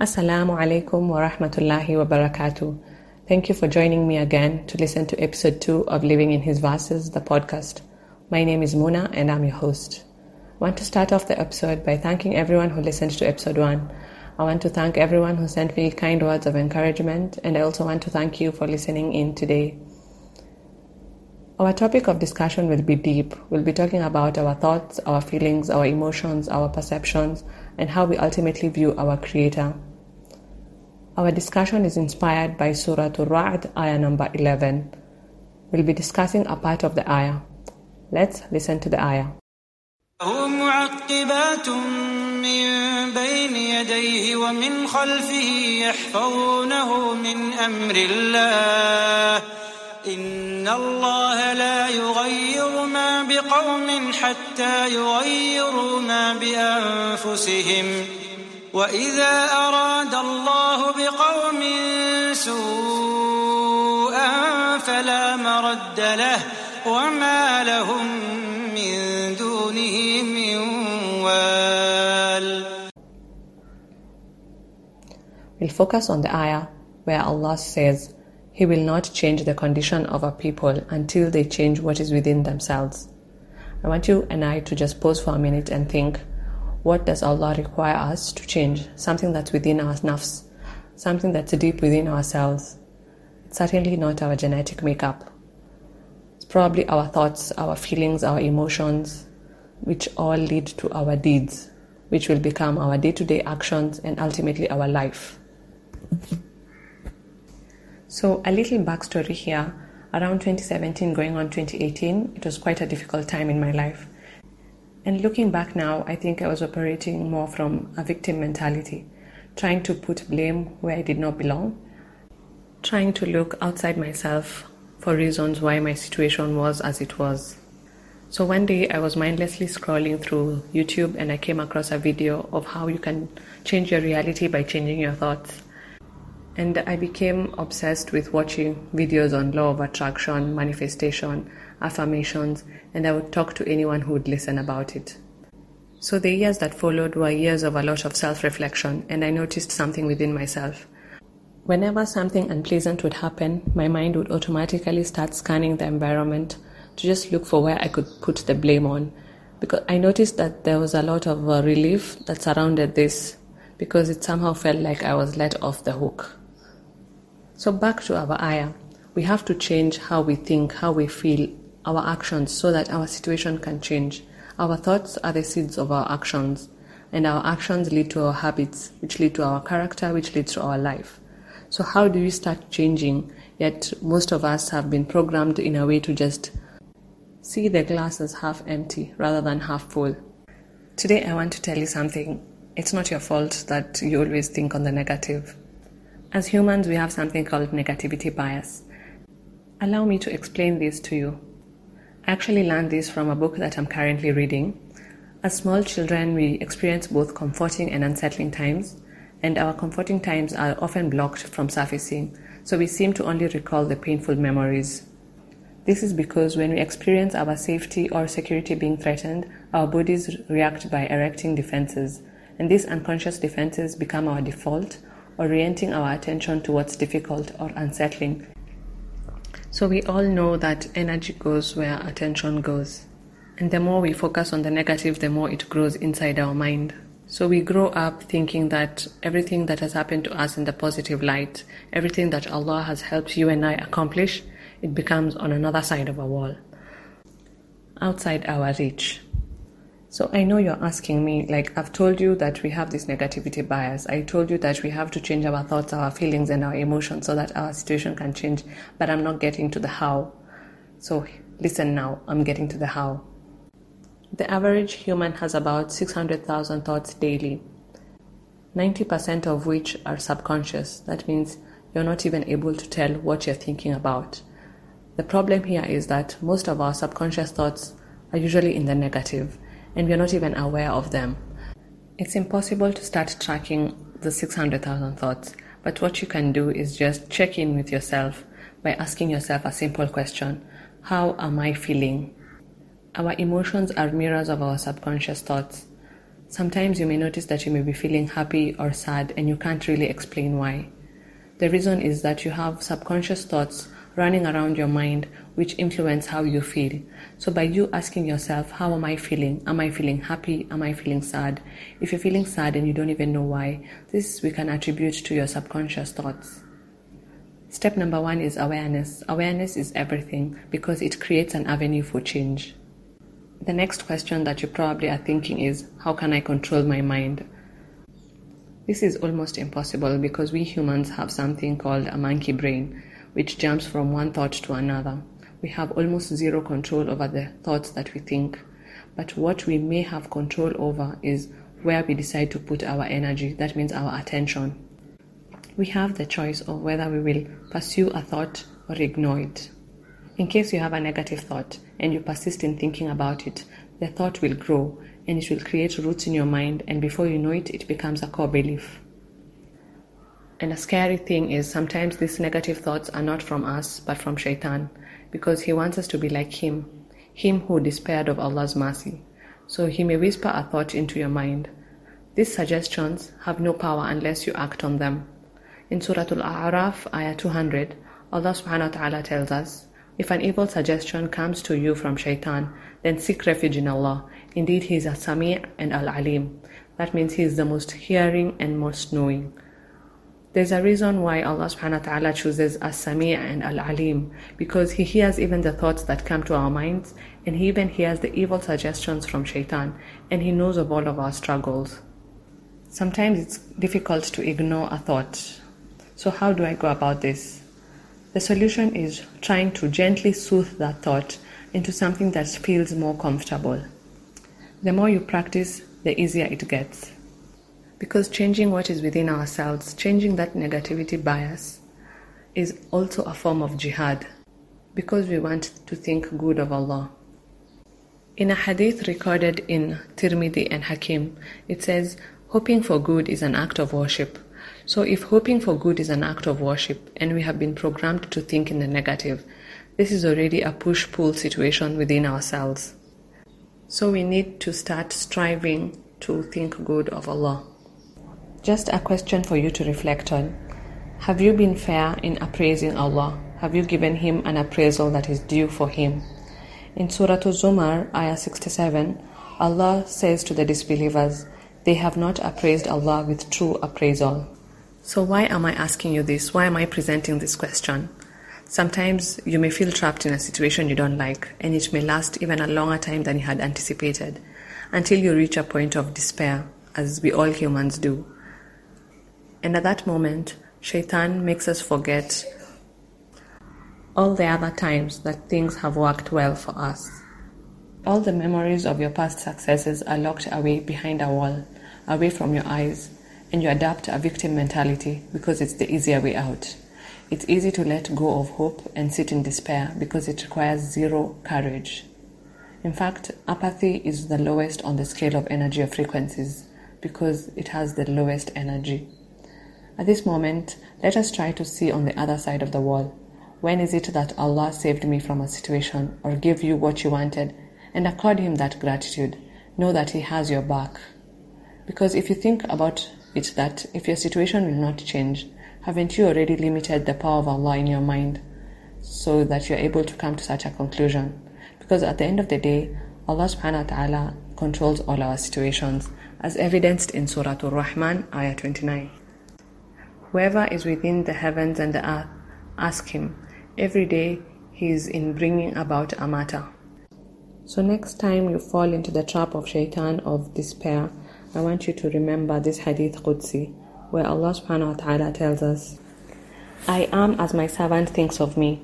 Assalamu alaikum wa rahmatullahi wa barakatuh. Thank you for joining me again to listen to episode 2 of Living in His Verses, the podcast. My name is Muna and I'm your host. I want to start off the episode by thanking everyone who listened to episode 1. I want to thank everyone who sent me kind words of encouragement and I also want to thank you for listening in today. Our topic of discussion will be deep. We'll be talking about our thoughts, our feelings, our emotions, our perceptions, and how we ultimately view our Creator. Our discussion is inspired by Surah Al-Ra'd, ayah number 11. We'll be discussing a part of the ayah. Let's listen to the ayah. له معقبات من بين يديه ومن خلفه يحفظونه من أمر الله إن الله لا يغير ما بقوم حتى يغيروا ما بأنفسهم وإذا أراد الله بقوم سوءا فلا مرد له وما لهم من دونه من وال We'll focus on the ayah where Allah says, He will not change the condition of a people until they change what is within themselves. I want you and I to just pause for a minute and think, what does Allah require us to change? Something that's within our nafs, something that's deep within ourselves. It's certainly not our genetic makeup. It's probably our thoughts, our feelings, our emotions, which all lead to our deeds, which will become our day to day actions and ultimately our life. So, a little backstory here. Around 2017, going on 2018, it was quite a difficult time in my life. And looking back now, I think I was operating more from a victim mentality, trying to put blame where I did not belong, trying to look outside myself for reasons why my situation was as it was. So one day I was mindlessly scrolling through YouTube and I came across a video of how you can change your reality by changing your thoughts. And I became obsessed with watching videos on law of attraction, manifestation, affirmations, and I would talk to anyone who would listen about it. So the years that followed were years of a lot of self reflection, and I noticed something within myself. Whenever something unpleasant would happen, my mind would automatically start scanning the environment to just look for where I could put the blame on. Because I noticed that there was a lot of uh, relief that surrounded this because it somehow felt like I was let off the hook. So back to our ayah. We have to change how we think, how we feel, our actions so that our situation can change. Our thoughts are the seeds of our actions, and our actions lead to our habits, which lead to our character, which leads to our life. So, how do we start changing? Yet, most of us have been programmed in a way to just see the glass as half empty rather than half full. Today, I want to tell you something. It's not your fault that you always think on the negative. As humans, we have something called negativity bias. Allow me to explain this to you. I actually learned this from a book that I'm currently reading. As small children, we experience both comforting and unsettling times, and our comforting times are often blocked from surfacing, so we seem to only recall the painful memories. This is because when we experience our safety or security being threatened, our bodies react by erecting defenses, and these unconscious defenses become our default, orienting our attention towards difficult or unsettling, so we all know that energy goes where attention goes. And the more we focus on the negative, the more it grows inside our mind. So we grow up thinking that everything that has happened to us in the positive light, everything that Allah has helped you and I accomplish, it becomes on another side of a wall, outside our reach. So I know you're asking me, like, I've told you that we have this negativity bias. I told you that we have to change our thoughts, our feelings, and our emotions so that our situation can change, but I'm not getting to the how. So listen now, I'm getting to the how. The average human has about 600,000 thoughts daily, 90% of which are subconscious. That means you're not even able to tell what you're thinking about. The problem here is that most of our subconscious thoughts are usually in the negative and we are not even aware of them. It's impossible to start tracking the 600,000 thoughts, but what you can do is just check in with yourself by asking yourself a simple question How am I feeling? Our emotions are mirrors of our subconscious thoughts. Sometimes you may notice that you may be feeling happy or sad and you can't really explain why. The reason is that you have subconscious thoughts running around your mind which influence how you feel. So by you asking yourself, how am I feeling? Am I feeling happy? Am I feeling sad? If you're feeling sad and you don't even know why, this we can attribute to your subconscious thoughts. Step number one is awareness. Awareness is everything because it creates an avenue for change. The next question that you probably are thinking is, how can I control my mind? This is almost impossible because we humans have something called a monkey brain, which jumps from one thought to another. We have almost zero control over the thoughts that we think. But what we may have control over is where we decide to put our energy, that means our attention we have the choice of whether we will pursue a thought or ignore it. In case you have a negative thought and you persist in thinking about it, the thought will grow and it will create roots in your mind, and before you know it, it becomes a core belief. And a scary thing is sometimes these negative thoughts are not from us but from Shaitan because he wants us to be like him, him who despaired of Allah's mercy. So he may whisper a thought into your mind. These suggestions have no power unless you act on them. In Surah Al-A'raf, Ayah 200, Allah subhanahu wa ta'ala tells us, If an evil suggestion comes to you from shaitan, then seek refuge in Allah. Indeed, He is As-Sami' and Al-Alim. That means He is the most hearing and most knowing. There's a reason why Allah subhanahu wa ta'ala chooses As-Sami' and Al-Alim because He hears even the thoughts that come to our minds and He even hears the evil suggestions from shaitan and He knows of all of our struggles. Sometimes it's difficult to ignore a thought so, how do I go about this? The solution is trying to gently soothe that thought into something that feels more comfortable. The more you practice, the easier it gets. Because changing what is within ourselves, changing that negativity bias, is also a form of jihad because we want to think good of Allah. In a hadith recorded in Tirmidhi and Hakim, it says, Hoping for good is an act of worship. So, if hoping for good is an act of worship and we have been programmed to think in the negative, this is already a push pull situation within ourselves. So, we need to start striving to think good of Allah. Just a question for you to reflect on Have you been fair in appraising Allah? Have you given Him an appraisal that is due for Him? In Surah Zumar, ayah 67, Allah says to the disbelievers, They have not appraised Allah with true appraisal. So, why am I asking you this? Why am I presenting this question? Sometimes you may feel trapped in a situation you don't like, and it may last even a longer time than you had anticipated until you reach a point of despair, as we all humans do. And at that moment, Shaitan makes us forget all the other times that things have worked well for us. All the memories of your past successes are locked away behind a wall, away from your eyes and you adapt a victim mentality because it's the easier way out. It's easy to let go of hope and sit in despair because it requires zero courage. In fact, apathy is the lowest on the scale of energy of frequencies because it has the lowest energy. At this moment, let us try to see on the other side of the wall. When is it that Allah saved me from a situation or gave you what you wanted and accord Him that gratitude? Know that He has your back. Because if you think about it that if your situation will not change, haven't you already limited the power of Allah in your mind so that you're able to come to such a conclusion? Because at the end of the day, Allah subhanahu wa ta'ala controls all our situations, as evidenced in Surah Al Rahman, ayah 29. Whoever is within the heavens and the earth, ask him. Every day he is in bringing about a matter. So, next time you fall into the trap of shaitan of despair, I want you to remember this hadith Qudsi where Allah subhanahu wa ta'ala tells us, I am as my servant thinks of me.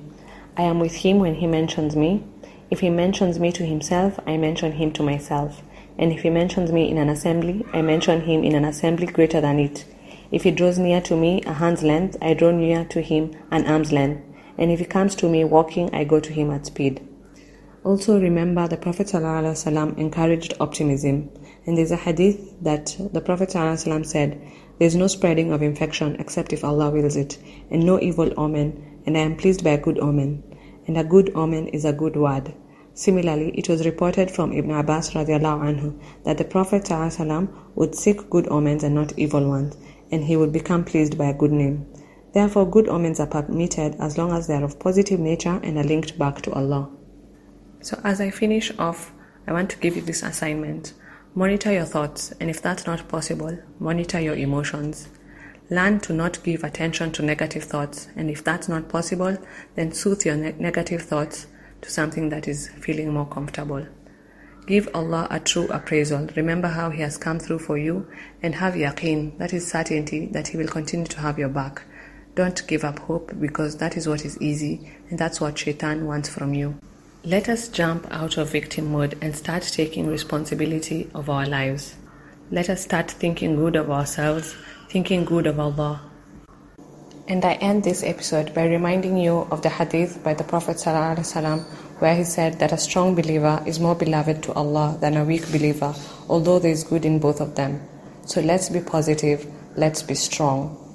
I am with him when he mentions me. If he mentions me to himself, I mention him to myself. And if he mentions me in an assembly, I mention him in an assembly greater than it. If he draws near to me a hand's length, I draw near to him an arm's length. and if he comes to me walking, I go to him at speed. Also, remember the Prophet ﷺ encouraged optimism, and there's a hadith that the Prophet ﷺ said, There is no spreading of infection except if Allah wills it, and no evil omen, and I am pleased by a good omen. And a good omen is a good word. Similarly, it was reported from Ibn Abbas anhu that the Prophet ﷺ would seek good omens and not evil ones, and he would become pleased by a good name. Therefore, good omens are permitted as long as they are of positive nature and are linked back to Allah. So, as I finish off, I want to give you this assignment. Monitor your thoughts, and if that's not possible, monitor your emotions. Learn to not give attention to negative thoughts, and if that's not possible, then soothe your ne- negative thoughts to something that is feeling more comfortable. Give Allah a true appraisal. Remember how He has come through for you and have yaqeen, that is certainty that He will continue to have your back. Don't give up hope because that is what is easy and that's what shaitan wants from you. Let us jump out of victim mode and start taking responsibility of our lives. Let us start thinking good of ourselves, thinking good of Allah, and I end this episode by reminding you of the hadith by the Prophet ﷺ where he said that a strong believer is more beloved to Allah than a weak believer, although there is good in both of them. So let's be positive, let's be strong.